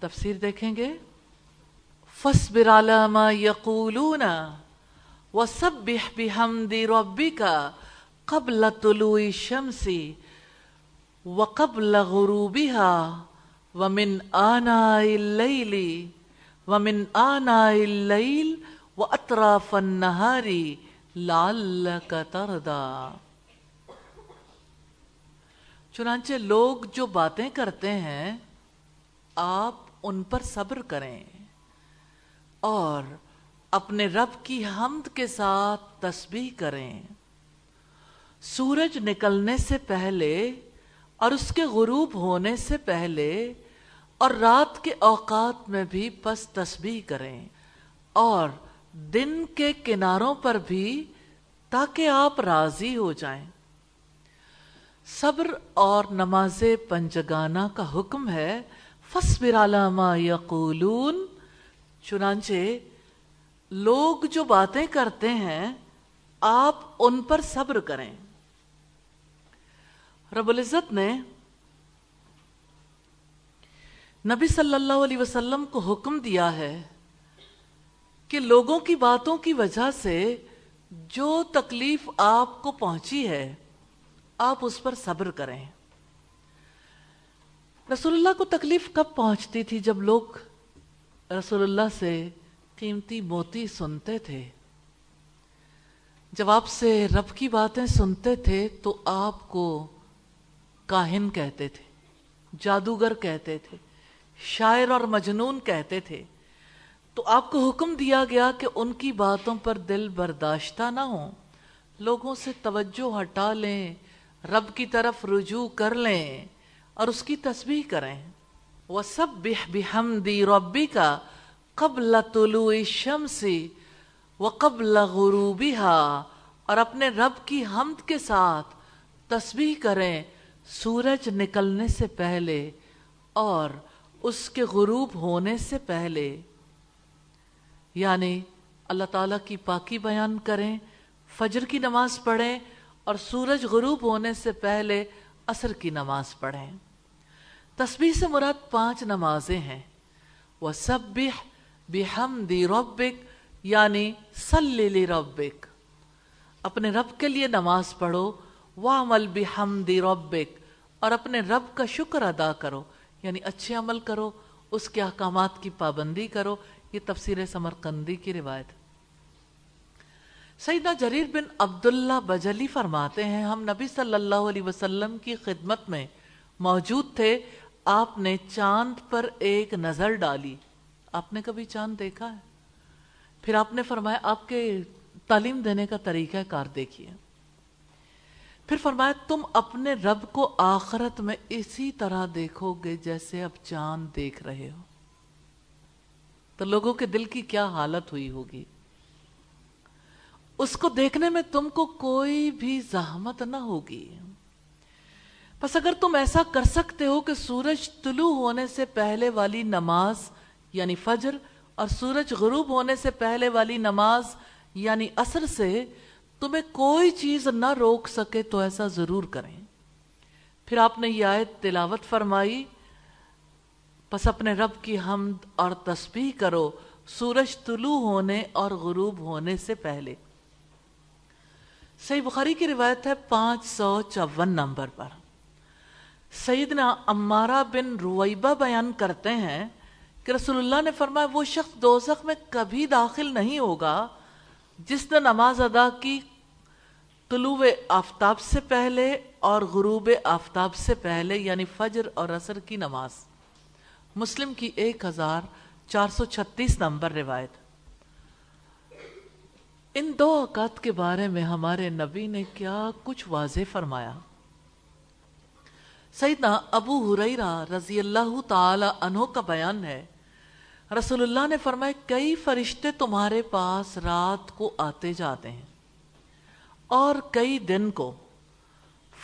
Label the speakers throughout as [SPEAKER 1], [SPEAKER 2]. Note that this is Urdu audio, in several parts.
[SPEAKER 1] تفسیر دیکھیں گے؟ فصبر على ما يقولون وسبح بحمد ربك قبل طلوع الشمس وقبل غروبها ومن آناء الليل ومن آناء الليل وأطراف النهار لعلك ترضى۔ چنانچہ لوگ جو باتیں کرتے ہیں، آپ ان پر صبر کریں اور اپنے رب کی حمد کے ساتھ تسبیح کریں۔ سورج نکلنے سے پہلے اور اس کے غروب ہونے سے پہلے اور رات کے اوقات میں بھی پس تسبیح کریں اور دن کے کناروں پر بھی تاکہ آپ راضی ہو جائیں۔ صبر اور نماز پنجگانہ کا حکم ہے فصبر علامہ یقولون، چنانچہ لوگ جو باتیں کرتے ہیں، آپ ان پر صبر کریں۔ رب العزت نے نبی صلی اللہ علیہ وسلم کو حکم دیا ہے کہ لوگوں کی باتوں کی وجہ سے جو تکلیف آپ کو پہنچی ہے، آپ اس پر صبر کریں۔ رسول اللہ کو تکلیف کب پہنچتی تھی جب لوگ رسول اللہ سے قیمتی موتی سنتے تھے؟ جب آپ سے رب کی باتیں سنتے تھے تو آپ کو کاہن کہتے تھے، جادوگر کہتے تھے، شاعر اور مجنون کہتے تھے۔ تو آپ کو حکم دیا گیا کہ ان کی باتوں پر دل برداشتہ نہ ہوں، لوگوں سے توجہ ہٹا لیں، رب کی طرف رجوع کر لیں۔ اور اس کی تسبیح کریں۔ وہ سب بحمدی ربی کا قبل طلوع شمسی و قبل غروبی اور اپنے رب کی حمد کے ساتھ تسبیح کریں سورج نکلنے سے پہلے اور اس کے غروب ہونے سے پہلے۔ یعنی اللہ تعالیٰ کی پاکی بیان کریں، فجر کی نماز پڑھیں اور سورج غروب ہونے سے پہلے عصر کی نماز پڑھیں۔ تسبیح سے مراد پانچ نمازیں ہیں۔ وہ سب بحمد دی ربک یعنی سلی ربک اپنے رب کے لیے نماز پڑھو وَعْمَلْ بِحَمْدِ رَبِّكَ۔ اور اپنے رب کا شکر ادا کرو یعنی اچھے عمل کرو، اس کے احکامات کی پابندی کرو۔ یہ تفسیر سمرقندی کی روایت۔ سیدہ جریر بن عبداللہ بجلی فرماتے ہیں، ہم نبی صلی اللہ علیہ وسلم کی خدمت میں موجود تھے۔ آپ نے چاند پر ایک نظر ڈالی۔ آپ نے کبھی چاند دیکھا ہے؟ پھر آپ نے فرمایا، آپ کے تعلیم دینے کا طریقہ کار دیکھیے۔ پھر فرمایا، تم اپنے رب کو آخرت میں اسی طرح دیکھو گے جیسے اب چاند دیکھ رہے ہو۔ تو لوگوں کے دل کی کیا حالت ہوئی ہوگی؟ اس کو دیکھنے میں تم کو کوئی بھی زحمت نہ ہوگی۔ بس اگر تم ایسا کر سکتے ہو کہ سورج طلوع ہونے سے پہلے والی نماز یعنی فجر، اور سورج غروب ہونے سے پہلے والی نماز یعنی اثر سے تمہیں کوئی چیز نہ روک سکے تو ایسا ضرور کریں۔ پھر آپ نے یہ آیت تلاوت فرمائی پس اپنے رب کی حمد اور تسبیح کرو سورج طلوع ہونے اور غروب ہونے سے پہلے۔ صحیح بخاری کی روایت ہے پانچ سو چون نمبر پر۔ سیدنا امارہ بن رویبہ بیان کرتے ہیں کہ رسول اللہ نے فرمایا وہ شخص دوزخ میں کبھی داخل نہیں ہوگا جس نے نماز ادا کی طلوع آفتاب سے پہلے اور غروب آفتاب سے پہلے یعنی فجر اور عصر کی نماز۔ مسلم کی ایک ہزار چار سو چھتیس نمبر روایت۔ ان دو اوقات کے بارے میں ہمارے نبی نے کیا کچھ واضح فرمایا۔ سیدنا ابو حریرہ رضی اللہ تعالی عنہ کا بیان ہے۔ رسول اللہ نے فرمایا، کئی فرشتے تمہارے پاس رات کو آتے جاتے ہیں اور کئی دن کو۔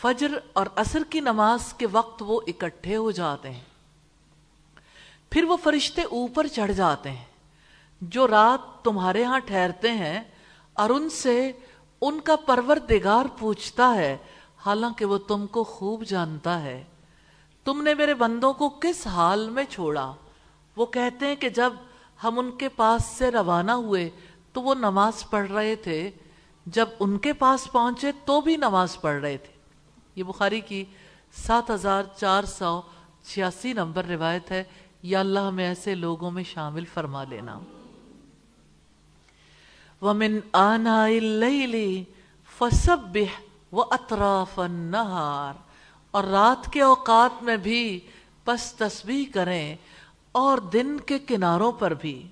[SPEAKER 1] فجر اور عصر کی نماز کے وقت وہ اکٹھے ہو جاتے ہیں۔ پھر وہ فرشتے اوپر چڑھ جاتے ہیں، جو رات تمہارے ہاں ٹھہرتے ہیں اور ان سے ان کا پروردگار پوچھتا ہے حالانکہ وہ تم کو خوب جانتا ہے۔ تم نے میرے بندوں کو کس حال میں چھوڑا؟ وہ کہتے ہیں کہ جب ہم ان کے پاس سے روانہ ہوئے تو وہ نماز پڑھ رہے تھے۔ جب ان کے پاس پہنچے تو بھی نماز پڑھ رہے تھے۔ یہ بخاری کی سات ہزار چار سو چھیاسی نمبر روایت ہے۔ یا اللہ ہمیں ایسے لوگوں میں شامل فرما لینا۔ وَمِنْ آنَاءِ اللَّيْلِ فَسَبِّحْ وَأَطْرَافَ النَّهَارِ اور رات کے اوقات میں بھی پس تسبیح کریں اور دن کے کناروں پر بھی۔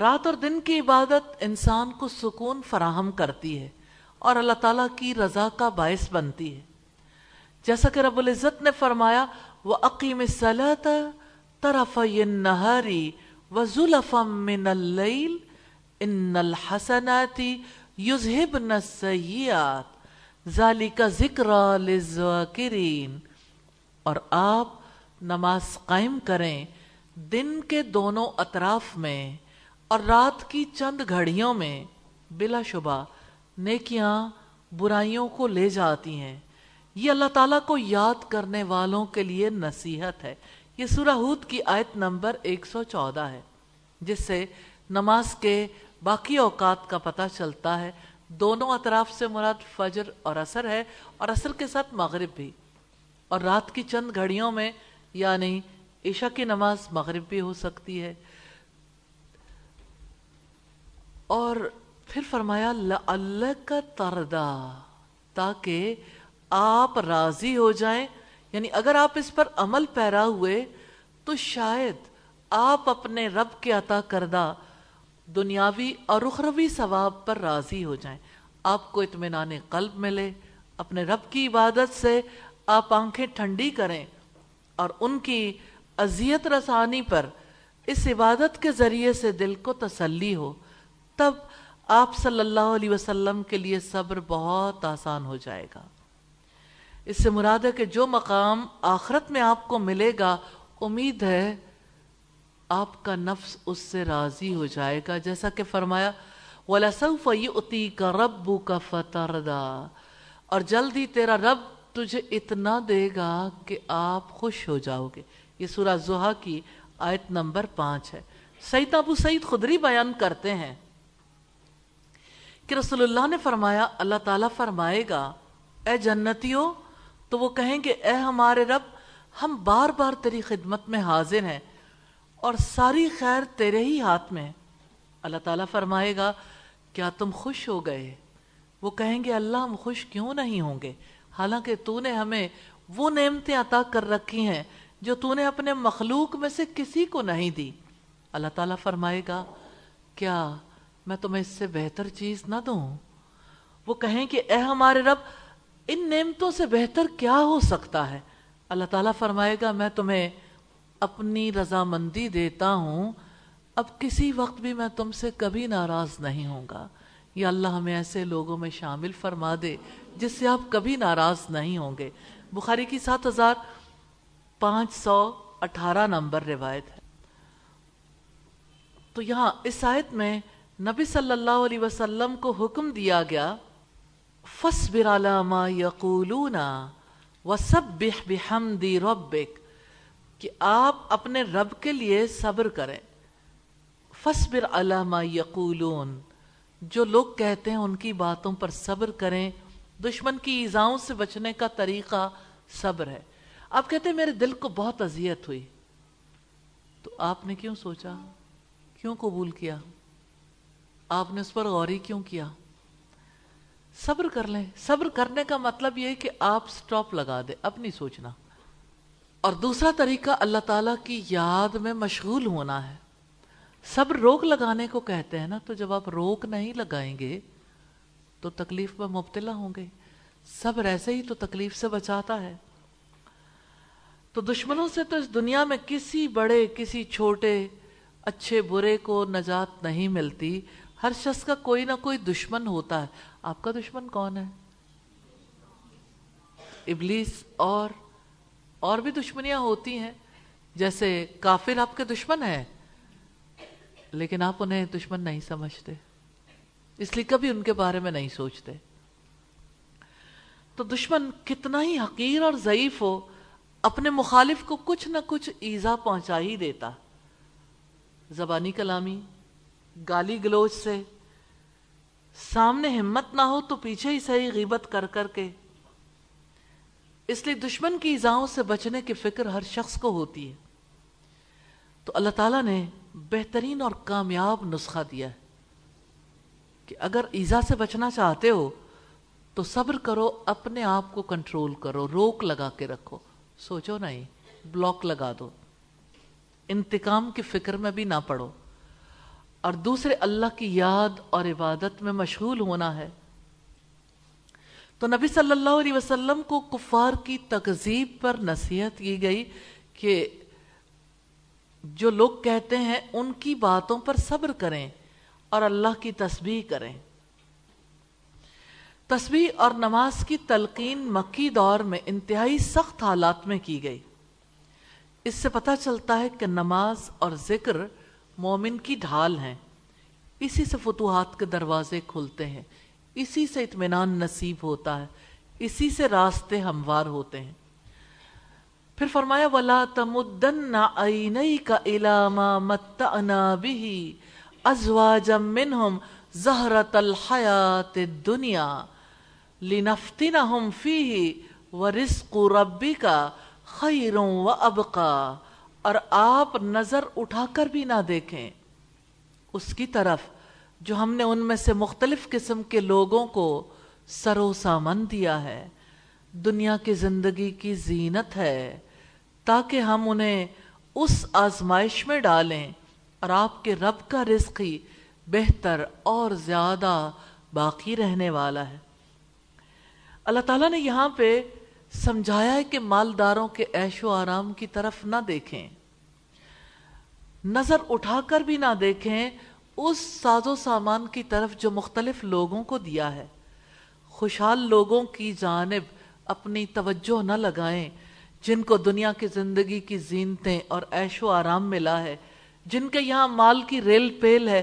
[SPEAKER 1] رات اور دن کی عبادت انسان کو سکون فراہم کرتی ہے اور اللہ تعالیٰ کی رضا کا باعث بنتی ہے۔ جیسا کہ رب العزت نے فرمایا وہ عقیم صلاحت طرف نہاری و ظلفم من اللیل ان الحسناتی یذہبن السیئات ذالک ذکر اور آپ نماز قائم کریں دن کے دونوں اطراف میں اور رات کی چند گھڑیوں میں بلا شبہ نیکیاں برائیوں کو لے جاتی ہیں۔ یہ اللہ تعالیٰ کو یاد کرنے والوں کے لیے نصیحت ہے۔ یہ سورہ ہود کی آیت نمبر ایک سو چودہ ہے، جس سے نماز کے باقی اوقات کا پتہ چلتا ہے۔ دونوں اطراف سے مراد فجر اور اثر ہے اور اثر کے ساتھ مغرب بھی۔ اور رات کی چند گھڑیوں میں یعنی عشاء کی نماز مغرب بھی ہو سکتی ہے۔ اور پھر فرمایا اللہ کا تردا، تاکہ آپ راضی ہو جائیں۔ یعنی اگر آپ اس پر عمل پیرا ہوئے، تو شاید آپ اپنے رب کے عطا کردہ دنیاوی اور اخروی ثواب پر راضی ہو جائیں۔ آپ کو اطمینان قلب ملے، اپنے رب کی عبادت سے آپ آنکھیں ٹھنڈی کریں اور ان کی اذیت رسانی پر اس عبادت کے ذریعے سے دل کو تسلی ہو، تب آپ صلی اللہ علیہ وسلم کے لیے صبر بہت آسان ہو جائے گا۔ اس سے مراد ہے کہ جو مقام آخرت میں آپ کو ملے گا، امید ہے آپ کا نفس اس سے راضی ہو جائے گا۔ جیسا کہ فرمایا، وَلَسَوْفَ يُؤْتِيكَ رَبُّكَ فَتَرْدَى۔ اور جلدی تیرا رب تجھے اتنا دے گا کہ آپ خوش ہو جاؤ گے۔ یہ سورہ زہا کی آیت نمبر پانچ ہے۔ سید ابو سعید خدری بیان کرتے ہیں کہ رسول اللہ نے فرمایا، اللہ تعالیٰ فرمائے گا، اے جنتیوں، تو وہ کہیں گے، اے ہمارے رب، ہم بار بار تیری خدمت میں حاضر ہیں۔ اور ساری خیر تیرے ہی ہاتھ میں اللہ تعالیٰ فرمائے گا، کیا تم خوش ہو گئے؟ وہ کہیں گے، اللہ ہم خوش کیوں نہیں ہوں گے؟ حالانکہ تو نے ہمیں وہ نعمتیں عطا کر رکھی ہیں جو تو نے اپنے مخلوق میں سے کسی کو نہیں دی۔ اللہ تعالیٰ فرمائے گا، کیا میں تمہیں اس سے بہتر چیز نہ دوں؟ وہ کہیں کہ، اے ہمارے رب، ان نعمتوں سے بہتر کیا ہو سکتا ہے؟ اللہ تعالیٰ فرمائے گا، میں تمہیں اپنی رضامندی دیتا ہوں، اب کسی وقت بھی میں تم سے کبھی ناراض نہیں ہوں گا۔ یا اللہ ہمیں ایسے لوگوں میں شامل فرما دے جس سے آپ کبھی ناراض نہیں ہوں گے۔ بخاری کی سات ہزار پانچ سو اٹھارہ نمبر روایت ہے۔ تو یہاں اس آیت میں نبی صلی اللہ علیہ وسلم کو حکم دیا گیا فَصْبِرْ عَلَى مَا يَقُولُونَ وَسَبِّحْ بِحَمْدِ رَبِّكَ کہ آپ اپنے رب کے لیے صبر کریں۔ فَصْبِرْ عَلَى مَا يَقُولُونَ جو لوگ کہتے ہیں ان کی باتوں پر صبر کریں، دشمن کی ایزاؤں سے بچنے کا طریقہ صبر ہے۔ آپ کہتے ہیں، میرے دل کو بہت اذیت ہوئی۔ تو آپ نے کیوں سوچا؟ کیوں قبول کیا؟ آپ نے اس پر غوری کیوں کیا؟ صبر کر لیں۔ صبر کرنے کا مطلب یہ ہے کہ آپ سٹاپ لگا دیں، اپنی سوچنا۔ اور دوسرا طریقہ اللہ تعالیٰ کی یاد میں مشغول ہونا ہے۔ صبر روک لگانے کو کہتے ہیں نا، تو جب آپ روک نہیں لگائیں گے تو تکلیف میں مبتلا ہوں گے۔ صبر ایسے ہی تو تکلیف سے بچاتا ہے۔ تو دشمنوں سے تو اس دنیا میں کسی بڑے، کسی چھوٹے، اچھے، برے کو نجات نہیں ملتی۔ ہر شخص کا کوئی نہ کوئی دشمن ہوتا ہے۔ آپ کا دشمن کون ہے؟ ابلیس اور اور بھی دشمنیاں ہوتی ہیں۔ جیسے کافر آپ کے دشمن ہیں، لیکن آپ انہیں دشمن نہیں سمجھتے۔ اس لیے کبھی ان کے بارے میں نہیں سوچتے۔ تو دشمن کتنا ہی حقیر اور ضعیف ہو، اپنے مخالف کو کچھ نہ کچھ ایزا پہنچا ہی دیتا۔ زبانی کلامی، گالی گلوچ سے، سامنے ہمت نہ ہو تو پیچھے ہی صحیح غیبت کر کر کے اس لیے دشمن کی ایزاؤں سے بچنے کی فکر ہر شخص کو ہوتی ہے۔ تو اللہ تعالیٰ نے بہترین اور کامیاب نسخہ دیا ہے کہ اگر ایزا سے بچنا چاہتے ہو تو صبر کرو، اپنے آپ کو کنٹرول کرو، روک لگا کے رکھو۔ سوچو نہیں، بلاک لگا دو۔ انتقام کی فکر میں بھی نہ پڑو۔ اور دوسرے، اللہ کی یاد اور عبادت میں مشغول ہونا ہے۔ تو نبی صلی اللہ علیہ وسلم کو کفار کی تقزیب پر نصیحت کی گئی کہ جو لوگ کہتے ہیں ان کی باتوں پر صبر کریں اور اللہ کی تسبیح کریں۔ تسبیح اور نماز کی تلقین مکی دور میں انتہائی سخت حالات میں کی گئی۔ اس سے پتہ چلتا ہے کہ نماز اور ذکر مومن کی ڈھال ہیں۔ اسی سے فتوحات کے دروازے کھلتے ہیں۔ اسی سے اطمینان نصیب ہوتا ہے، اسی سے راستے ہموار ہوتے ہیں۔ پھر فرمایا، ولا تمدن عینیک الی ما متعنا به ازواجا منهم زہرت الحیات الدنیا لنفتنہم فیہ ورزق ربک خیروں و ابقا اور آپ نظر اٹھا کر بھی نہ دیکھیں۔ اس کی طرف جو ہم نے ان میں سے مختلف قسم کے لوگوں کو سرو سامن دیا ہے۔ دنیا کی زندگی کی زینت ہے۔ تاکہ ہم انہیں اس آزمائش میں ڈالیں اور آپ کے رب کا رزق ہی بہتر اور زیادہ باقی رہنے والا ہے۔ اللہ تعالیٰ نے یہاں پہ سمجھایا ہے کہ مالداروں کے عیش و آرام کی طرف نہ دیکھیں۔ نظر اٹھا کر بھی نہ دیکھیں اس ساز و سامان کی طرف جو مختلف لوگوں کو دیا ہے۔ خوشحال لوگوں کی جانب اپنی توجہ نہ لگائیں، جن کو دنیا کی زندگی کی زینتیں اور عیش و آرام ملا ہے، جن کے یہاں مال کی ریل پیل ہے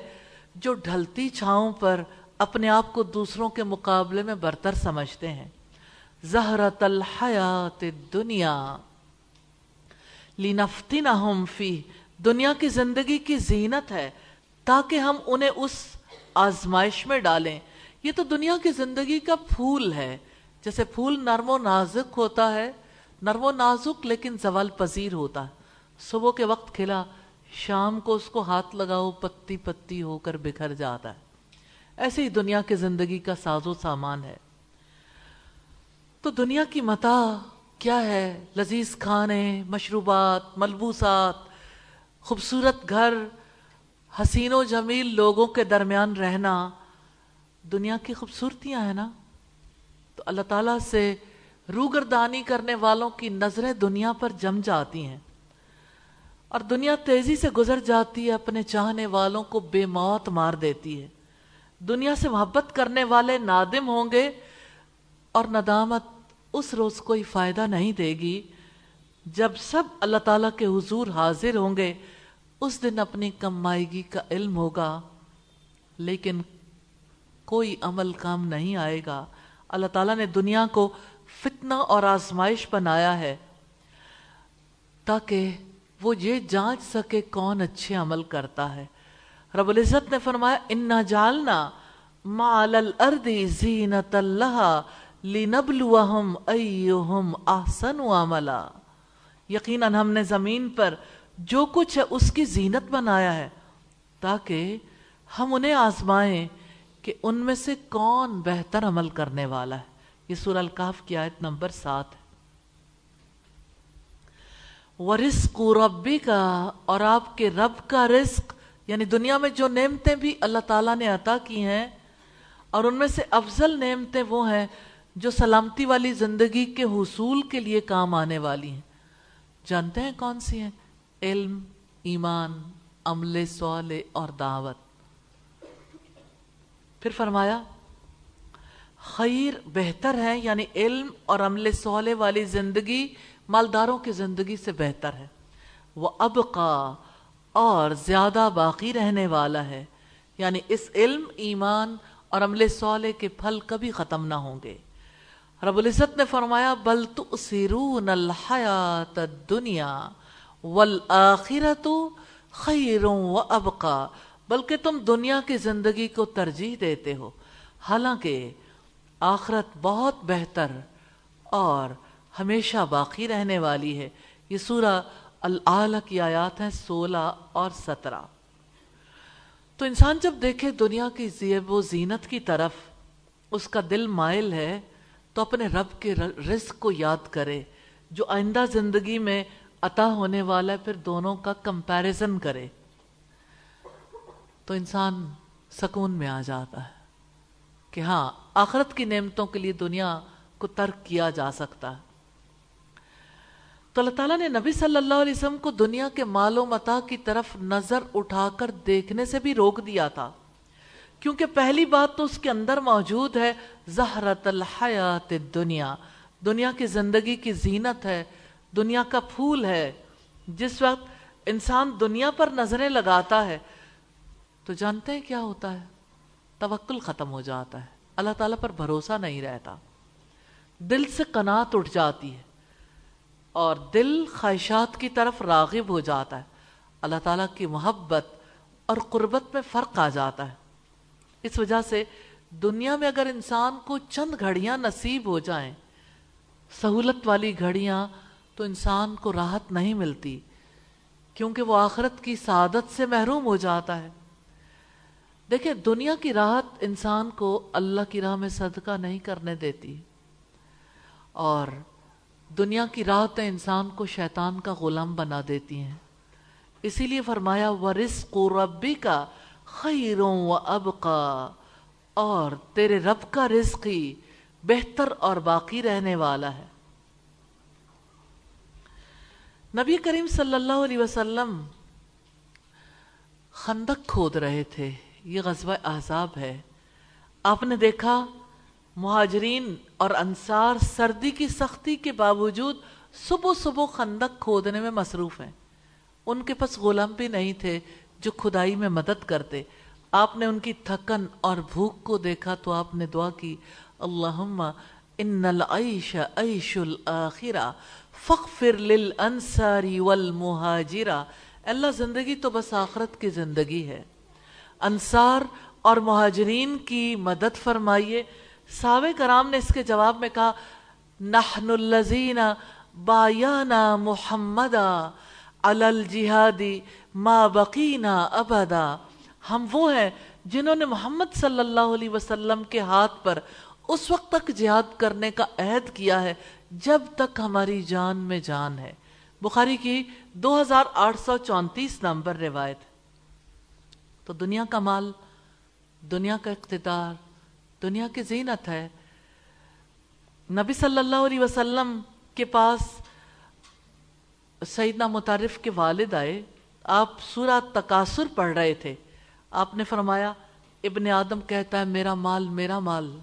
[SPEAKER 1] جو ڈھلتی چھاؤں پر اپنے آپ کو دوسروں کے مقابلے میں برتر سمجھتے ہیں۔ زہرت الحیات دنیا لینفتنہم فی دنیا کی زندگی کی زینت ہے۔ تاکہ ہم انہیں اس آزمائش میں ڈالیں۔ یہ تو دنیا کی زندگی کا پھول ہے۔ جیسے پھول نرم و نازک ہوتا ہے، نرم و نازک لیکن زوال پذیر ہوتا۔ ہے صبح کے وقت کھلا، شام کو اس کو ہاتھ لگاؤ، پتی پتی ہو کر بکھر جاتا ہے۔ ایسے ہی دنیا کی زندگی کا ساز و سامان ہے۔ تو دنیا کی متا کیا ہے؟ لذیذ کھانے، مشروبات، ملبوسات، خوبصورت گھر حسین و جمیل لوگوں کے درمیان رہنا دنیا کی خوبصورتیاں ہیں نا؟ تو اللہ تعالیٰ سے روگردانی کرنے والوں کی نظریں دنیا پر جم جاتی ہیں۔ اور دنیا تیزی سے گزر جاتی ہے، اپنے چاہنے والوں کو بے موت مار دیتی ہے۔ دنیا سے محبت کرنے والے نادم ہوں گے اور ندامت اس روز کوئی فائدہ نہیں دے گی۔ جب سب اللہ تعالیٰ کے حضور حاضر ہوں گے اس دن اپنی کمائیگی کا علم ہوگا، لیکن کوئی عمل کام نہیں آئے گا۔ اللہ تعالیٰ نے دنیا کو فتنہ اور آزمائش بنایا ہے تاکہ وہ یہ جانچ سکے کون اچھے عمل کرتا ہے۔ رب العزت نے فرمایا، انا جالنا مال الارض زینت اللہ لِنَبْلُوَهُمْ أَيُّهُمْ أَحْسَنُ عَمَلًا۔ یقیناً ہم نے زمین پر جو کچھ ہے اس کی زینت بنایا ہے، تاکہ ہم انہیں آزمائیں کہ ان میں سے کون بہتر عمل کرنے والا ہے۔ یہ سورہ القاف کی آیت نمبر سات ہے۔ وَرِزْقُ رَبِّكَ اور آپ کے رب کا رزق یعنی دنیا میں جو نعمتیں بھی اللہ تعالیٰ نے عطا کی ہیں، اور ان میں سے افضل نعمتیں وہ ہیں جو سلامتی والی زندگی کے حصول کے لیے کام آنے والی ہیں۔ جانتے ہیں کون سی ہیں؟ علم، ایمان، عمل سوال اور دعوت۔ پھر فرمایا، خیر بہتر ہے یعنی علم اور عمل سوال والی زندگی مالداروں کی زندگی سے بہتر ہے۔ وہ اب کا اور زیادہ باقی رہنے والا ہے۔ یعنی اس علم، ایمان اور عمل سوالے کے پھل کبھی ختم نہ ہوں گے۔ رب العزت نے فرمایا، بل تؤثرون الحیات الدنیا۔ والآخرت خیروں و ابقا، بلکہ تم دنیا کی زندگی کو ترجیح دیتے ہو۔ حالانکہ آخرت بہت بہتر اور ہمیشہ باقی رہنے والی ہے۔ یہ سورہ العلیٰ کی آیات ہیں سولہ اور سترہ۔ تو انسان جب دیکھے دنیا کی زیب و زینت کی طرف، اس کا دل مائل ہے، تو اپنے رب کے رزق کو یاد کرے، جو آئندہ زندگی میں عطا ہونے والا ہے پھر دونوں کا کمپیریزن کرے تو انسان سکون میں آ جاتا ہے کہ ہاں آخرت کی نعمتوں کے لیے دنیا کو ترک کیا جا سکتا ہے۔ تو اللہ تعالیٰ نے نبی صلی اللہ علیہ وسلم کو دنیا کے مال و متا کی طرف نظر اٹھا کر دیکھنے سے بھی روک دیا تھا۔ کیونکہ پہلی بات تو اس کے اندر موجود ہے، زہرت الحیات دنیا دنیا کی زندگی کی زینت ہے دنیا کا پھول ہے۔ جس وقت انسان دنیا پر نظریں لگاتا ہے، تو جانتے ہیں کیا ہوتا ہے؟ توکل ختم ہو جاتا ہے۔ اللہ تعالیٰ پر بھروسہ نہیں رہتا۔ دل سے کنات اٹھ جاتی ہے اور دل خواہشات کی طرف راغب ہو جاتا ہے۔ اللہ تعالیٰ کی محبت اور قربت میں فرق آ جاتا ہے۔ اس وجہ سے دنیا میں اگر انسان کو چند گھڑیاں نصیب ہو جائیں، سہولت والی گھڑیاں تو انسان کو راحت نہیں ملتی، کیونکہ وہ آخرت کی سعادت سے محروم ہو جاتا ہے۔ دیکھیں، دنیا کی راحت انسان کو اللہ کی راہ میں صدقہ نہیں کرنے دیتی۔ اور دنیا کی راحتیں انسان کو شیطان کا غلام بنا دیتی ہیں۔ اسی لیے فرمایا، ورزق ربی کا خیروں و ابقا اور تیرے رب کا رزق ہی بہتر اور باقی رہنے والا ہے۔ نبی کریم صلی اللہ علیہ وسلم خندق کھود رہے تھے، یہ غزوہ احزاب ہے۔ آپ نے دیکھا مہاجرین اور انصار سردی کی سختی کے باوجود صبح صبح خندق کھودنے میں مصروف ہیں۔ ان کے پاس غلام بھی نہیں تھے جو خدائی میں مدد کرتے۔ آپ نے ان کی تھکن اور بھوک کو دیکھا تو آپ نے دعا کی، اللہم ان العیش عیش الاخرہ۔ فغفر للانصاری والمہاجرہ اللہ زندگی تو بس آخرت کی زندگی ہے. انصار اور مہاجرین کی مدد فرمائیے. صحابہ کرام نے اس کے جواب میں کہا، نحن اللذین بایانا محمدا علی الجہادی ما بقینا ابدا. ہم وہ ہیں جنہوں نے محمد صلی اللہ علیہ وسلم کے ہاتھ پر اس وقت تک جہاد کرنے کا عہد کیا ہے جب تک ہماری جان میں جان ہے۔ بخاری کی دو ہزار آٹھ سو چونتیس نمبر روایت۔ تو دنیا کا مال، دنیا کا اقتدار، دنیا کی زینت ہے۔ نبی صلی اللہ علیہ وسلم کے پاس سیدنا متعرف کے والد آئے۔ آپ سورہ تقاصر پڑھ رہے تھے۔ آپ نے فرمایا، ابن آدم کہتا ہے، میرا مال میرا مال۔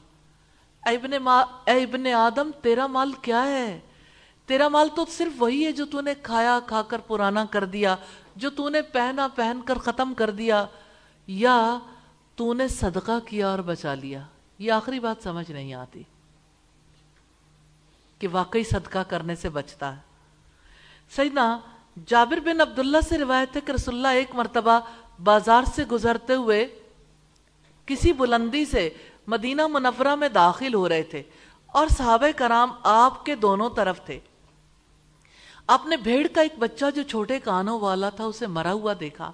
[SPEAKER 1] اے ابن, ما اے ابن آدم تیرا مال کیا ہے؟ تیرا مال تو صرف وہی ہے جو تو نے کھایا کھا کر پرانا کر دیا جو تو نے پہنا پہن کر ختم کر دیا یا تو نے صدقہ کیا اور بچا لیا؟ یہ آخری بات سمجھ نہیں آتی کہ واقعی صدقہ کرنے سے بچتا ہے۔ سیدنا جابر بن عبداللہ سے روایت ہے کہ رسول اللہ ایک مرتبہ بازار سے گزرتے ہوئے کسی بلندی سے مدینہ منورہ میں داخل ہو رہے تھے اور صحابہ کرام آپ کے دونوں طرف تھے۔ آپ نے بھیڑ کا ایک بچہ جو چھوٹے کانوں والا تھا اسے مرا ہوا دیکھا۔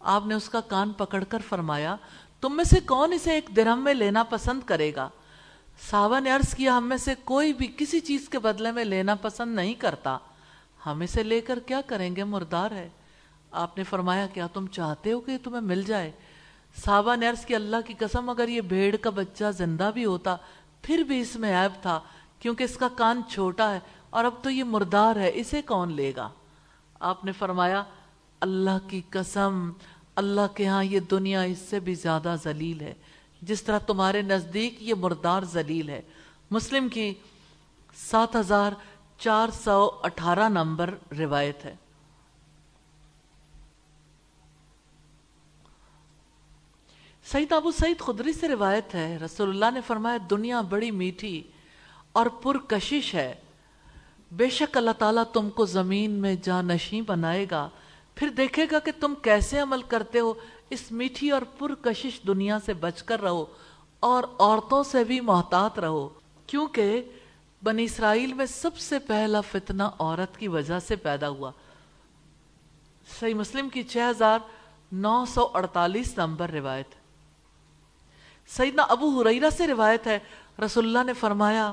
[SPEAKER 1] آپ نے اس کا کان پکڑ کر فرمایا، تم میں سے کون اسے ایک درہم میں لینا پسند کرے گا؟ صحابہ نے عرض کیا، ہم میں سے کوئی بھی کسی چیز کے بدلے میں لینا پسند نہیں کرتا۔ ہم اسے لے کر کیا کریں گے؟ مردار ہے۔ آپ نے فرمایا، کیا تم چاہتے ہو کہ تمہیں مل جائے؟ صحابہ نے عرض کی اللہ کی قسم، اگر یہ بھیڑ کا بچہ زندہ بھی ہوتا، پھر بھی اس میں عیب تھا، کیونکہ اس کا کان چھوٹا ہے اور اب تو یہ مردار ہے، اسے کون لے گا؟ آپ نے فرمایا، اللہ کی قسم، اللہ کے ہاں یہ دنیا اس سے بھی زیادہ ذلیل ہے۔ جس طرح تمہارے نزدیک یہ مردار ذلیل ہے۔ مسلم کی سات ہزار چار سو اٹھارہ نمبر روایت ہے۔ سعید ابو سعید خدری سے روایت ہے، رسول اللہ نے فرمایا، دنیا بڑی میٹھی اور پرکشش ہے۔ بے شک اللہ تعالیٰ تم کو زمین میں جانشیں بنائے گا۔ پھر دیکھے گا کہ تم کیسے عمل کرتے ہو۔ اس میٹھی اور پرکشش دنیا سے بچ کر رہو اور عورتوں سے بھی محتاط رہو۔ کیونکہ بنی اسرائیل میں سب سے پہلا فتنہ عورت کی وجہ سے پیدا ہوا۔ صحیح مسلم کی چھ ہزار نو سو اڑتالیس نمبر روایت۔ سیدنا ابو حریرہ سے روایت ہے، رسول اللہ نے فرمایا،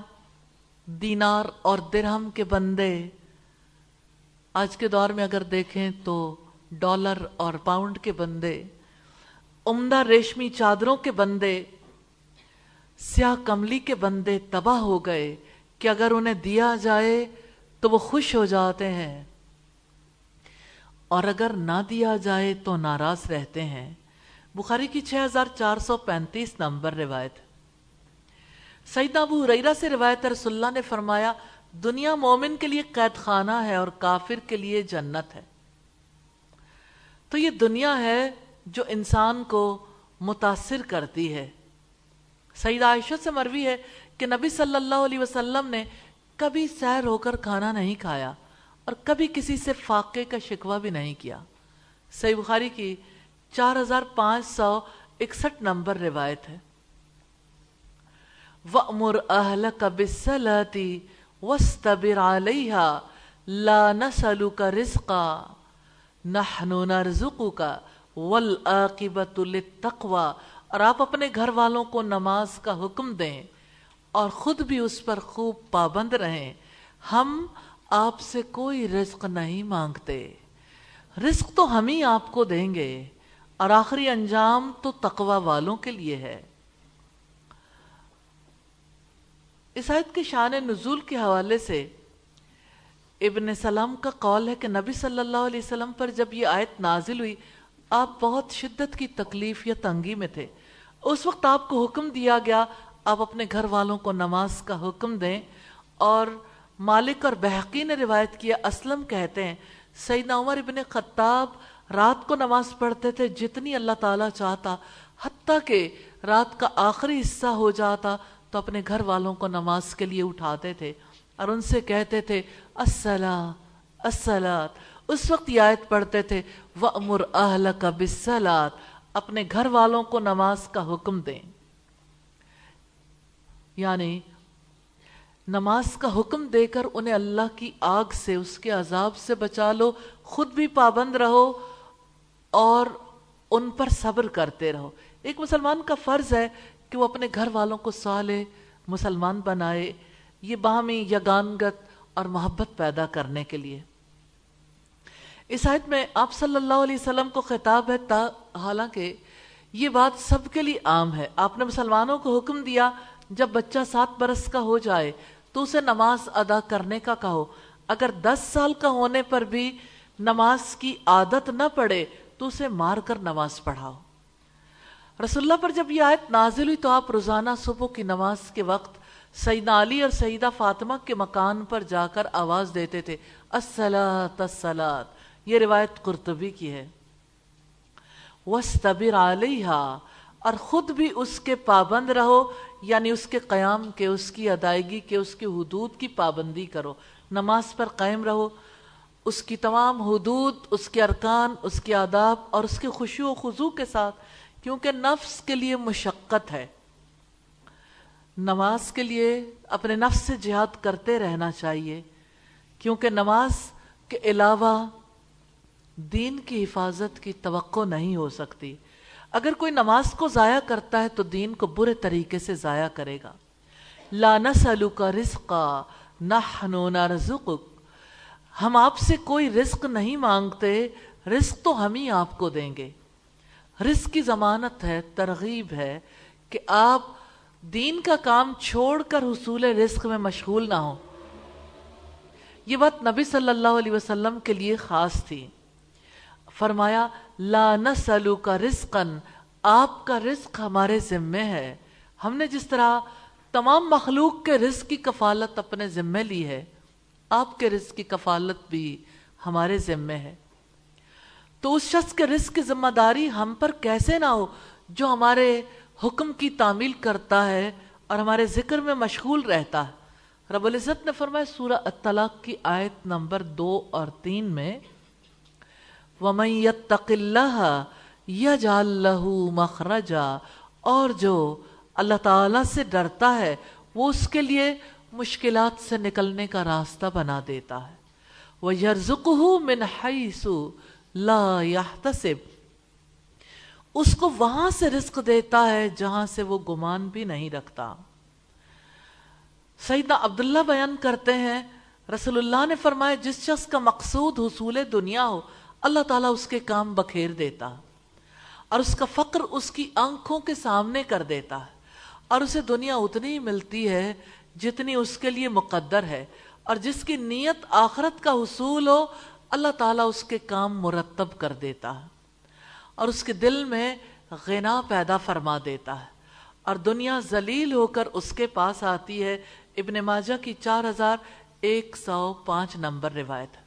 [SPEAKER 1] دینار اور درہم کے بندے آج کے دور میں اگر دیکھیں تو ڈالر اور پاؤنڈ کے بندے، عمدہ ریشمی چادروں کے بندے، سیاہ کملی کے بندے تباہ ہو گئے کہ اگر انہیں دیا جائے تو وہ خوش ہو جاتے ہیں۔ اور اگر نہ دیا جائے تو ناراض رہتے ہیں۔ بخاری کی چھ ہزار چار سو پینتیس نمبر روایت۔ سیدنا ابو ریرا سے روایت رسول اللہ نے فرمایا، دنیا مومن کے لیے قید خانہ ہے اور کافر کے لیے جنت ہے۔ تو یہ دنیا ہے جو انسان کو متاثر کرتی ہے۔ سعید عائشہ سے مروی ہے کہ نبی صلی اللہ علیہ وسلم نے کبھی سیر ہو کر کھانا نہیں کھایا اور کبھی کسی سے فاقے کا شکوہ بھی نہیں کیا۔ صحیح بخاری کی چار ہزار پانچ سو اکسٹھ نمبر روایت ہے۔ وَأْمُرْ أَهْلَكَ بِالسَّلَاتِ وَاسْتَبِرْ عَلَيْهَا لَا نَسَلُكَ رِزْقًا نَحْنُ نَرْزُقُكَ وَالْآقِبَةُ لِلتَّقْوَى۔ اور آپ اپنے گھر والوں کو نماز کا حکم دیں اور خود بھی اس پر خوب پابند رہیں۔ ہم آپ سے کوئی رزق نہیں مانگتے۔ رزق تو ہم ہی آپ کو دیں گے۔ اور آخری انجام تو تقوی والوں کے لیے ہے۔ اس آیت کے شان نزول کے حوالے سے ابن سلام کا قول ہے کہ نبی صلی اللہ علیہ وسلم پر جب یہ آیت نازل ہوئی، آپ بہت شدت کی تکلیف یا تنگی میں تھے۔ اس وقت آپ کو حکم دیا گیا، آپ اپنے گھر والوں کو نماز کا حکم دیں۔ اور مالک اور بحقی نے روایت کیا، اسلم کہتے ہیں، سیدنا عمر ابن خطاب رات کو نماز پڑھتے تھے جتنی اللہ تعالیٰ چاہتا، حتیٰ کہ رات کا آخری حصہ ہو جاتا تو اپنے گھر والوں کو نماز کے لیے اٹھاتے تھے اور ان سے کہتے تھے السلام السلات اس وقت یہ آیت پڑھتے تھے، وَأْمُرْ أَهْلَكَ بِالسَّلَاتِ اپنے گھر والوں کو نماز کا حکم دیں۔ یعنی نماز کا حکم دے کر انہیں اللہ کی آگ سے، اس کے عذاب سے بچا لو، خود بھی پابند رہو اور ان پر صبر کرتے رہو۔ ایک مسلمان کا فرض ہے کہ وہ اپنے گھر والوں کو صالح مسلمان بنائے، یہ باہمی یگانگت اور محبت پیدا کرنے کے لیے۔ اس آیت میں آپ صلی اللہ علیہ وسلم کو خطاب ہے تا، حالانکہ یہ بات سب کے لیے عام ہے۔ آپ نے مسلمانوں کو حکم دیا، جب بچہ سات برس کا ہو جائے تو اسے نماز ادا کرنے کا کہو۔ اگر دس سال کا ہونے پر بھی نماز کی عادت نہ پڑے تو اسے مار کر نماز پڑھاؤ۔ رسول اللہ پر جب یہ آیت نازل ہوئی تو آپ روزانہ صبح کی نماز کے وقت سیدنا علی اور سیدہ فاطمہ کے مکان پر جا کر آواز دیتے تھے السلاۃ السلاۃ یہ روایت قرطبی کی ہے۔ وَاسْتَبِرْ عَلَيْهَا۔ اور خود بھی اس کے پابند رہو یعنی اس کے قیام کے، اس کی ادائیگی کے، اس کی حدود کی پابندی کرو۔ نماز پر قائم رہو۔ اس کی تمام حدود، اس کے ارکان، اس کے آداب اور اس کے خوشو و خضو کے ساتھ، کیونکہ نفس کے لیے مشقت ہے۔ نماز کے لیے اپنے نفس سے جہاد کرتے رہنا چاہیے، کیونکہ نماز کے علاوہ دین کی حفاظت کی توقع نہیں ہو سکتی۔ اگر کوئی نماز کو ضائع کرتا ہے تو دین کو برے طریقے سے ضائع کرے گا۔ لا نسألک رزقا نحنو نرزقک ہم آپ سے کوئی رزق نہیں مانگتے، رزق تو ہم ہی آپ کو دیں گے۔ رزق کی ضمانت ہے، ترغیب ہے کہ آپ دین کا کام چھوڑ کر حصول رزق میں مشغول نہ ہوں۔ یہ بات نبی صلی اللہ علیہ وسلم کے لیے خاص تھی۔ فرمایا، لا نسلو کا رزقن آپ کا رزق ہمارے ذمے ہے۔ ہم نے جس طرح تمام مخلوق کے رزق کی کفالت اپنے ذمے لی ہے آپ کے رزق کی کفالت بھی ہمارے ذمے ہے۔ تو اس شخص کے رزق کی ذمہ داری ہم پر کیسے نہ ہو، جو ہمارے حکم کی تعمیل کرتا ہے اور ہمارے ذکر میں مشغول رہتا ہے۔ رب العزت نے فرمایا، سورہ الطلاق کی آیت نمبر دو اور تین میں، وَمَن يَتَّقِ اللَّهَ يَجْعَل لَّهُ مَخْرَجًا اور جو اللہ تعالیٰ سے ڈرتا ہے، وہ اس کے لیے مشکلات سے نکلنے کا راستہ بنا دیتا ہے۔ وَيَرْزُقُهُ مِنْ حَيْثُ لَا يَحْتَسِبْ۔ اس کو وہاں سے رزق دیتا ہے جہاں سے وہ گمان بھی نہیں رکھتا۔ سیدنا عبداللہ بیان کرتے ہیں، رسول اللہ نے فرمایا، جس شخص کا مقصود حصول دنیا ہو، اللہ تعالیٰ اس کے کام بکھیر دیتا۔ اور اس کا فقر اس کی آنکھوں کے سامنے کر دیتا۔ ہے اور اسے دنیا اتنی ہی ملتی ہے جتنی اس کے لیے مقدر ہے اور جس کی نیت آخرت کا حصول ہو، اللہ تعالیٰ اس کے کام مرتب کر دیتا ہے اور اس کے دل میں غنا پیدا فرما دیتا ہے اور دنیا ذلیل ہو کر اس کے پاس آتی ہے۔ ابن ماجہ کی چار ہزار ایک سو پانچ نمبر روایت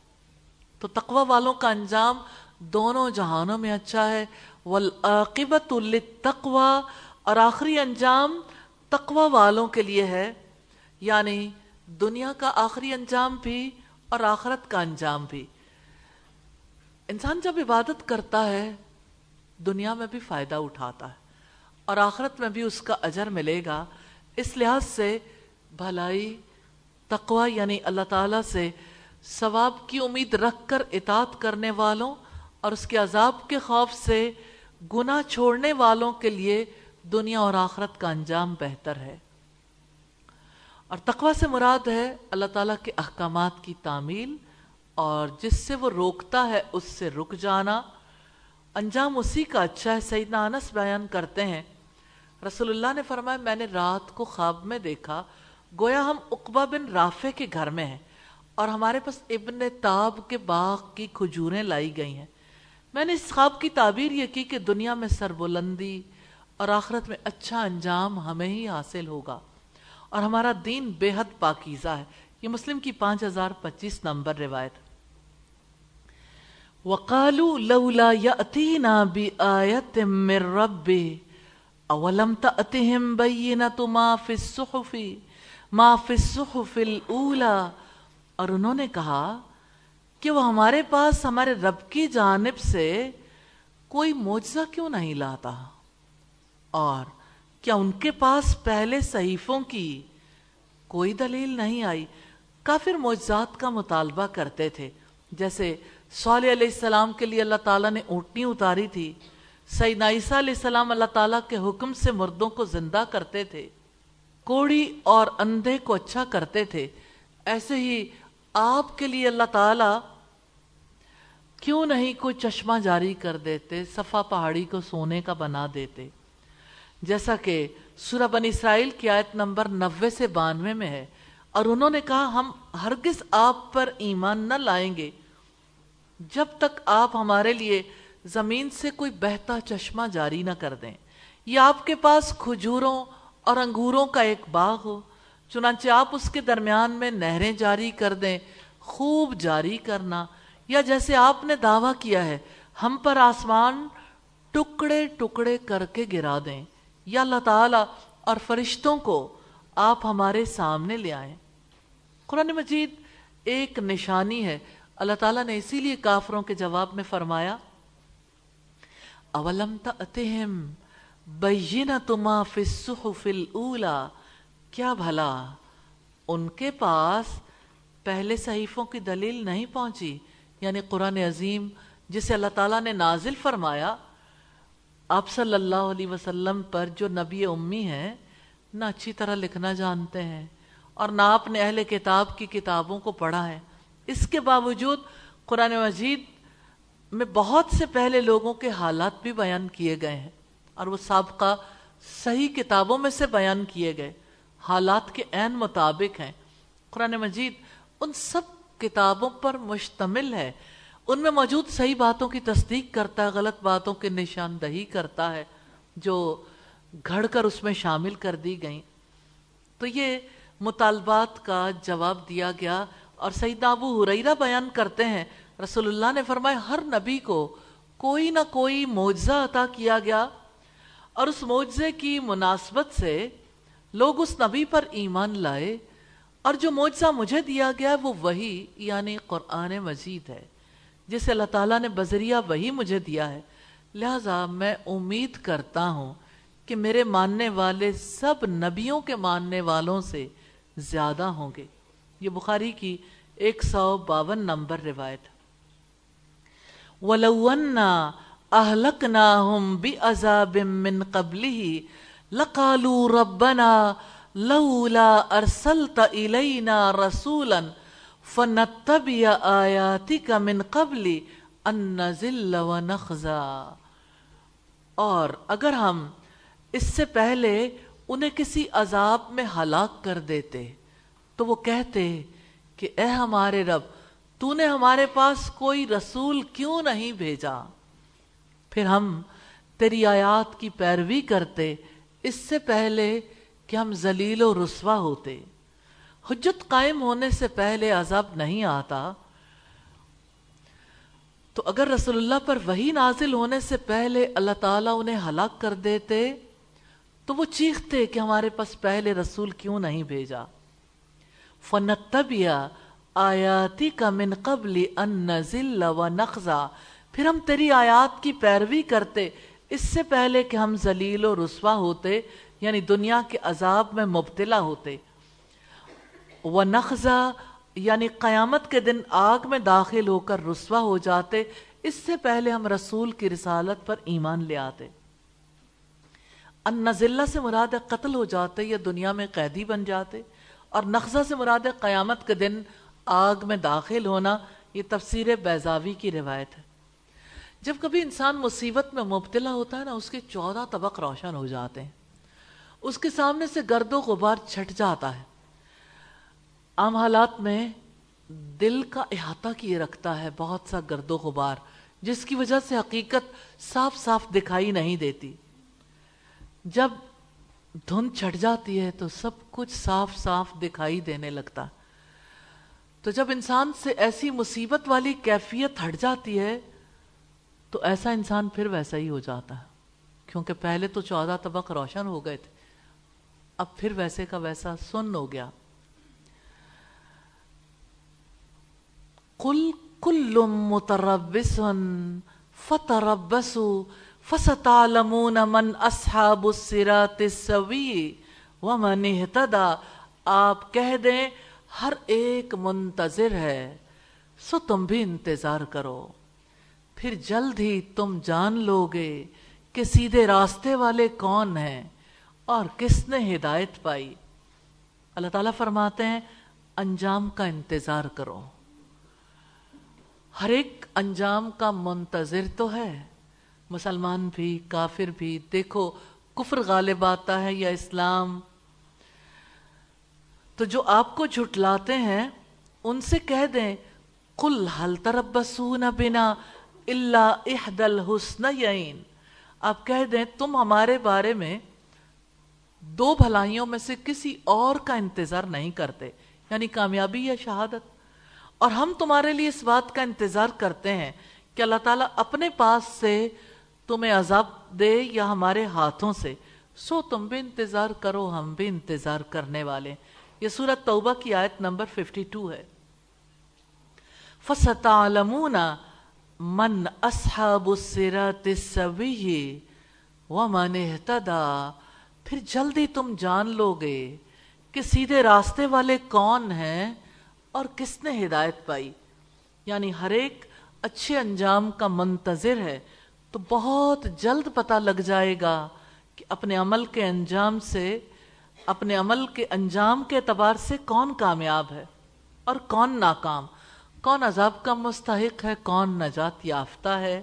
[SPEAKER 1] تو تقوی والوں کا انجام دونوں جہانوں میں اچھا ہے۔ والعاقبت للتقوی اور آخری انجام تقوی والوں کے لیے ہے۔ یعنی دنیا کا آخری انجام بھی اور آخرت کا انجام بھی۔ انسان جب عبادت کرتا ہے، دنیا میں بھی فائدہ اٹھاتا ہے اور آخرت میں بھی اس کا اجر ملے گا۔ اس لحاظ سے بھلائی، تقوی یعنی اللہ تعالیٰ سے ثواب کی امید رکھ کر اطاعت کرنے والوں اور اس کے عذاب کے خوف سے گناہ چھوڑنے والوں کے لیے دنیا اور آخرت کا انجام بہتر ہے۔ اور تقوی سے مراد ہے اللہ تعالیٰ کے احکامات کی تعمیل اور جس سے وہ روکتا ہے اس سے رک جانا۔ انجام اسی کا اچھا ہے، سیدنا انس بیان کرتے ہیں۔ رسول اللہ نے فرمایا، میں نے رات کو خواب میں دیکھا، گویا ہم اقبا بن رافع کے گھر میں ہیں اور ہمارے پاس ابن تاب کے باغ کی کھجوریں لائی گئی ہیں۔ میں نے اس خواب کی تعبیر یہ کی کہ دنیا میں سربلندی اور آخرت میں اچھا انجام ہمیں ہی حاصل ہوگا۔ اور ہمارا دین بے حد پاکیزہ ہے۔ یہ مسلم کی پانچ ہزار پچیس نمبر روایت۔ وَقَالُوا لَوْلَا يَأْتِينَا بِآيَةٍ مِّن رَبِّهِ أَوَلَمْ تَأْتِهِمْ بَيِّنَةُ مَا فِي الصُّحُفِ، ما فی الصحف الاولا اور انہوں نے کہا کہ وہ ہمارے پاس، ہمارے رب کی جانب سے کوئی معجزہ کیوں نہیں لاتا؟ اور کیا ان کے پاس پہلے صحیفوں کی کوئی دلیل نہیں آئی؟ کافر معجزات کا مطالبہ کرتے تھے۔ جیسے صالح علیہ السلام کے لیے اللہ تعالیٰ نے اونٹنی اتاری تھی۔ سیدنا عیسیٰ علیہ السلام اللہ تعالیٰ کے حکم سے مردوں کو زندہ کرتے تھے۔ کوڑی اور اندھے کو اچھا کرتے تھے۔ ایسے ہی آپ کے لیے اللہ تعالی کیوں نہیں کوئی چشمہ جاری کر دیتے، صفا پہاڑی کو سونے کا بنا دیتے؟ جیسا کہ سورہ بن اسرائیل کی آیت نمبر نوے سے بانوے میں ہے، اور انہوں نے کہا، ہم ہرگز آپ پر ایمان نہ لائیں گے۔ جب تک آپ ہمارے لیے زمین سے کوئی بہتا چشمہ جاری نہ کر دیں، یا آپ کے پاس کھجوروں اور انگوروں کا ایک باغ ہو، چنانچہ آپ اس کے درمیان میں نہریں جاری کر دیں، خوب جاری کرنا، یا جیسے آپ نے دعویٰ کیا ہے، ہم پر آسمان ٹکڑے ٹکڑے کر کے گرا دیں۔ یا اللہ تعالیٰ اور فرشتوں کو آپ ہمارے سامنے لے آئیں۔ قرآن مجید ایک نشانی ہے۔ اللہ تعالیٰ نے اسی لیے کافروں کے جواب میں فرمایا، اولم تأتہم بینت ما فی الصحف الاولا کیا بھلا ان کے پاس پہلے صحیفوں کی دلیل نہیں پہنچی یعنی قرآن عظیم جسے اللہ تعالیٰ نے نازل فرمایا آپ صلی اللہ علیہ وسلم پر جو نبی امی ہیں، نہ اچھی طرح لکھنا جانتے ہیں اور نہ آپ نے اہل کتاب کی کتابوں کو پڑھا ہے۔ اس کے باوجود قرآن مجید میں بہت سے پہلے لوگوں کے حالات بھی بیان کیے گئے ہیں اور وہ سابقہ صحیح کتابوں میں سے بیان کیے گئے۔ حالات کے عین مطابق ہیں۔ قرآن مجید ان سب کتابوں پر مشتمل ہے۔ ان میں موجود صحیح باتوں کی تصدیق کرتا ہے، غلط باتوں کی نشاندہی کرتا ہے، جو گھڑ کر اس میں شامل کر دی گئیں۔ تو یہ مطالبات کا جواب دیا گیا اور سیدنا ابو حریرہ بیان کرتے ہیں۔ رسول اللہ نے فرمایا، ہر نبی کو کوئی نہ کوئی معجزہ عطا کیا گیا اور اس معجزے کی مناسبت سے لوگ اس نبی پر ایمان لائے اور جو معجزہ مجھے دیا گیا وہ وہی یعنی قرآن مجید ہے۔ جسے اللہ تعالیٰ نے بذریعہ وہی مجھے دیا ہے۔ لہذا میں امید کرتا ہوں کہ میرے ماننے والے سب نبیوں کے ماننے والوں سے زیادہ ہوں گے۔ یہ بخاری کی ایک سو باون نمبر روایت۔ وَلَوَنَّا أَهْلَكْنَاهُمْ بِأَذَابٍ مِّن قَبْلِهِ لَقَالُوا رَبَّنَا لَوْلَا أَرْسَلْتَ إِلَيْنَا رَسُولًا فَنَتَّبِيَ آيَاتِكَ مِن قَبْلِ أَن نَّزِلَّ وَنَخْزَى۔ اور اگر ہم اس سے پہلے انہیں کسی عذاب میں ہلاک کر دیتے، تو وہ کہتے کہ اے ہمارے رب، تو نے ہمارے پاس کوئی رسول کیوں نہیں بھیجا؟ پھر ہم تیری آیات کی پیروی کرتے، اس سے پہلے کہ ہم ذلیل و رسوا ہوتے۔ حجت قائم ہونے سے پہلے عذاب نہیں آتا، تو اگر رسول اللہ پر وہی نازل ہونے سے پہلے اللہ تعالیٰ انہیں ہلاک کر دیتے، تو وہ چیختے کہ ہمارے پاس پہلے رسول کیوں نہیں بھیجا؟ فنتبیا آیاتی کا من قبل ان نزل و نقضا پھر ہم تیری آیات کی پیروی کرتے، اس سے پہلے کہ ہم ذلیل و رسوا ہوتے یعنی دنیا کے عذاب میں مبتلا ہوتے۔ و نقضا یعنی قیامت کے دن آگ میں داخل ہو کر رسوا ہو جاتے، اس سے پہلے ہم رسول کی رسالت پر ایمان لے آتے۔ ان نزلہ سے مراد قتل ہو جاتے یا دنیا میں قیدی بن جاتے، اور نقضہ سے مراد قیامت کے دن آگ میں داخل ہونا، یہ تفسیر بیزاوی کی روایت ہے۔ جب کبھی انسان مصیبت میں مبتلا ہوتا ہے نا، اس کے چودہ طبق روشن ہو جاتے ہیں۔ اس کے سامنے سے گرد و غبار چھٹ جاتا ہے۔ عام حالات میں دل کا احاطہ کیے رکھتا ہے بہت سا گرد و غبار، جس کی وجہ سے حقیقت صاف صاف دکھائی نہیں دیتی۔ جب دھند چھٹ جاتی ہے تو سب کچھ صاف صاف دکھائی دینے لگتا۔ تو جب انسان سے ایسی مصیبت والی کیفیت ہٹ جاتی ہے تو ایسا انسان پھر ویسا ہی ہو جاتا ہے۔ کیونکہ پہلے تو چودہ طبق روشن ہو گئے تھے، اب پھر ویسے کا ویسا سن ہو گیا۔ کل کل متربس فتربسو فستعلمون من اصحاب الصراط السوی ومن اہتدا آپ کہہ دیں، ہر ایک منتظر ہے، سو تم بھی انتظار کرو۔ پھر جلد ہی تم جان لو گے کہ سیدھے راستے والے کون ہیں اور کس نے ہدایت پائی۔ اللہ تعالیٰ فرماتے ہیں، انجام کا انتظار کرو۔ ہر ایک انجام کا منتظر تو ہے۔ مسلمان بھی، کافر بھی۔ دیکھو، کفر غالب آتا ہے یا اسلام؟ تو جو آپ کو جھٹلاتے ہیں، ان سے کہہ دیں کل حل تربسون بنا اللہ احد الحسن آپ کہہ دیں، تم ہمارے بارے میں دو بھلائیوں میں سے کسی اور کا انتظار نہیں کرتے یعنی کامیابی یا شہادت۔ اور ہم تمہارے لیے اس بات کا انتظار کرتے ہیں کہ اللہ تعالیٰ اپنے پاس سے تمہیں عذاب دے یا ہمارے ہاتھوں سے۔ سو تم بھی انتظار کرو، ہم بھی انتظار کرنے والے یہ سورت توبہ کی آیت نمبر 52 ہے۔ فَسَتَعْلَمُونَ مَنْ أَصْحَابُ السِّرَاتِ السَّوِيِّ وَمَنِ پھر جلدی تم جان لو گے کہ سیدھے راستے والے کون ہیں اور کس نے ہدایت پائی؟ یعنی ہر ایک اچھے انجام کا منتظر ہے تو بہت جلد پتہ لگ جائے گا کہ اپنے عمل کے انجام سے، اپنے عمل کے انجام کے اعتبار سے کون کامیاب ہے اور کون ناکام؟ کون عذاب کا مستحق ہے، کون نجات یافتہ ہے؟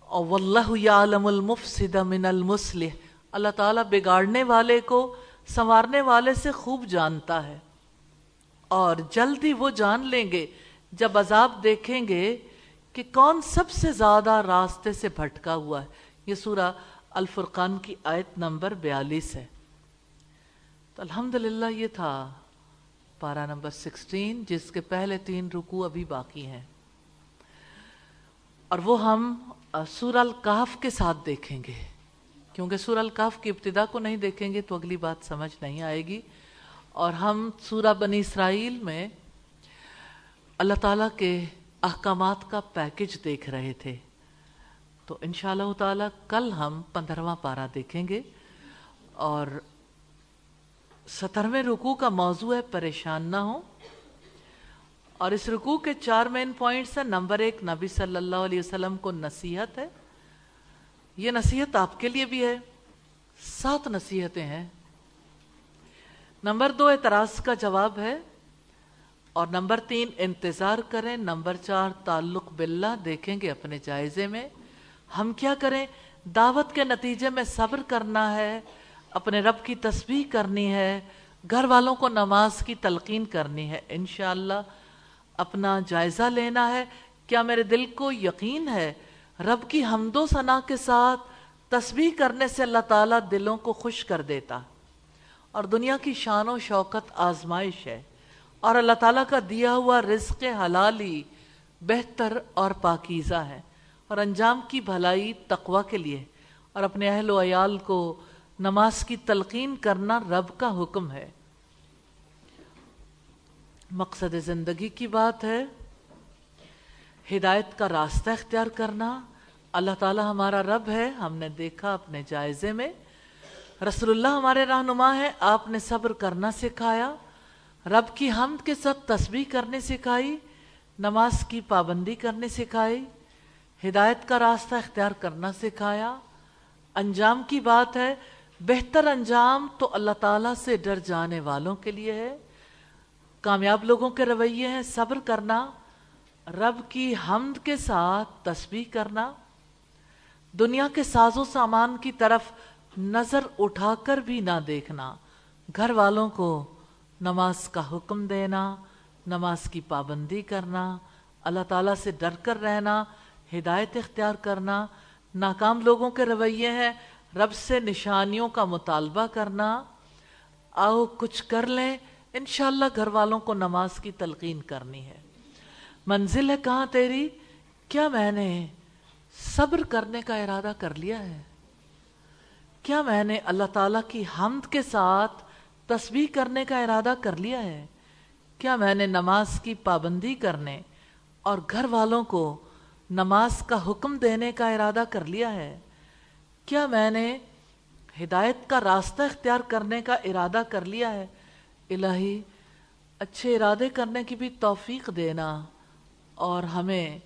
[SPEAKER 1] اور واللہ یعلم المفسد من المسلح اللہ تعالیٰ بگاڑنے والے کو، سنوارنے والے سے خوب جانتا ہے۔ اور جلدی وہ جان لیں گے جب عذاب دیکھیں گے کہ کون سب سے زیادہ راستے سے بھٹکا ہوا ہے۔ یہ سورہ الفرقان کی آیت نمبر بیالیس ہے۔ تو الحمدللہ یہ تھا پارا نمبر سکسٹین، جس کے پہلے تین رکو ابھی باقی ہیں۔ اور وہ ہم سورہ الکاف کے ساتھ دیکھیں گے۔ کیونکہ سورہ الکاف کی ابتدا کو نہیں دیکھیں گے تو اگلی بات سمجھ نہیں آئے گی۔ اور ہم سورہ بنی اسرائیل میں اللہ تعالیٰ کے احکامات کا پیکج دیکھ رہے تھے۔ تو انشاءاللہ اللہ تعالی کل ہم پندرہواں پارہ دیکھیں گے۔ اور سترویں رکوع کا موضوع ہے، پریشان نہ ہو اور اس رکوع کے چار مین پوائنٹس ہیں۔ نمبر ایک، نبی صلی اللہ علیہ وسلم کو نصیحت ہے۔ یہ نصیحت آپ کے لیے بھی ہے۔ سات نصیحتیں ہیں۔ نمبر دو اعتراض کا جواب ہے اور نمبر تین انتظار کریں نمبر چار تعلق باللہ دیکھیں گے اپنے جائزے میں ہم کیا کریں؟ دعوت کے نتیجے میں صبر کرنا ہے، اپنے رب کی تسبیح کرنی ہے، گھر والوں کو نماز کی تلقین کرنی ہے۔ انشاءاللہ اپنا جائزہ لینا ہے۔ کیا میرے دل کو یقین ہے؟ رب کی حمد و ثنا کے ساتھ تسبیح کرنے سے اللہ تعالیٰ دلوں کو خوش کر دیتا۔ اور دنیا کی شان و شوکت آزمائش ہے۔ اور اللہ تعالیٰ کا دیا ہوا رزق حلالی بہتر اور پاکیزہ ہے۔ اور انجام کی بھلائی تقوی کے لیے۔ اور اپنے اہل و عیال کو نماز کی تلقین کرنا رب کا حکم ہے۔ مقصد زندگی کی بات ہے۔ ہدایت کا راستہ اختیار کرنا۔ اللہ تعالی ہمارا رب ہے۔ ہم نے دیکھا اپنے جائزے میں۔ رسول اللہ ہمارے رہنما ہے آپ نے صبر کرنا سکھایا، رب کی حمد کے ساتھ تسبیح کرنے سکھائی، نماز کی پابندی کرنے سکھائی، ہدایت کا راستہ اختیار کرنا سکھایا۔ انجام کی بات ہے، بہتر انجام تو اللہ تعالیٰ سے ڈر جانے والوں کے لیے ہے۔ کامیاب لوگوں کے رویے ہیں، صبر کرنا، رب کی حمد کے ساتھ تسبیح کرنا۔ دنیا کے ساز و سامان کی طرف نظر اٹھا کر بھی نہ دیکھنا۔ گھر والوں کو نماز کا حکم دینا، نماز کی پابندی کرنا، اللہ تعالیٰ سے ڈر کر رہنا، ہدایت اختیار کرنا، ناکام لوگوں کے رویے ہیں، رب سے نشانیوں کا مطالبہ کرنا۔ آؤ کچھ کر لیں، انشاءاللہ گھر والوں کو نماز کی تلقین کرنی ہے۔ منزل ہے کہاں تیری؟ کیا میں نے صبر کرنے کا ارادہ کر لیا ہے؟ کیا میں نے اللہ تعالیٰ کی حمد کے ساتھ تسبیح کرنے کا ارادہ کر لیا ہے؟ کیا میں نے نماز کی پابندی کرنے اور گھر والوں کو نماز کا حکم دینے کا ارادہ کر لیا ہے؟ کیا میں نے ہدایت کا راستہ اختیار کرنے کا ارادہ کر لیا ہے؟ الہی، اچھے ارادے کرنے کی بھی توفیق دینا اور ہمیں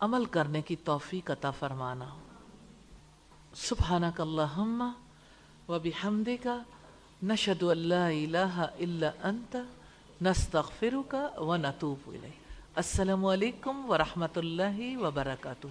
[SPEAKER 1] عمل کرنے کی توفیق عطا فرمانا۔ سبحانک اللہم و بحمدک نشد اللہ الہ الا انت نستغفرک و نتوب الیک۔ السلام علیکم ورحمۃ اللہ وبرکاتہ۔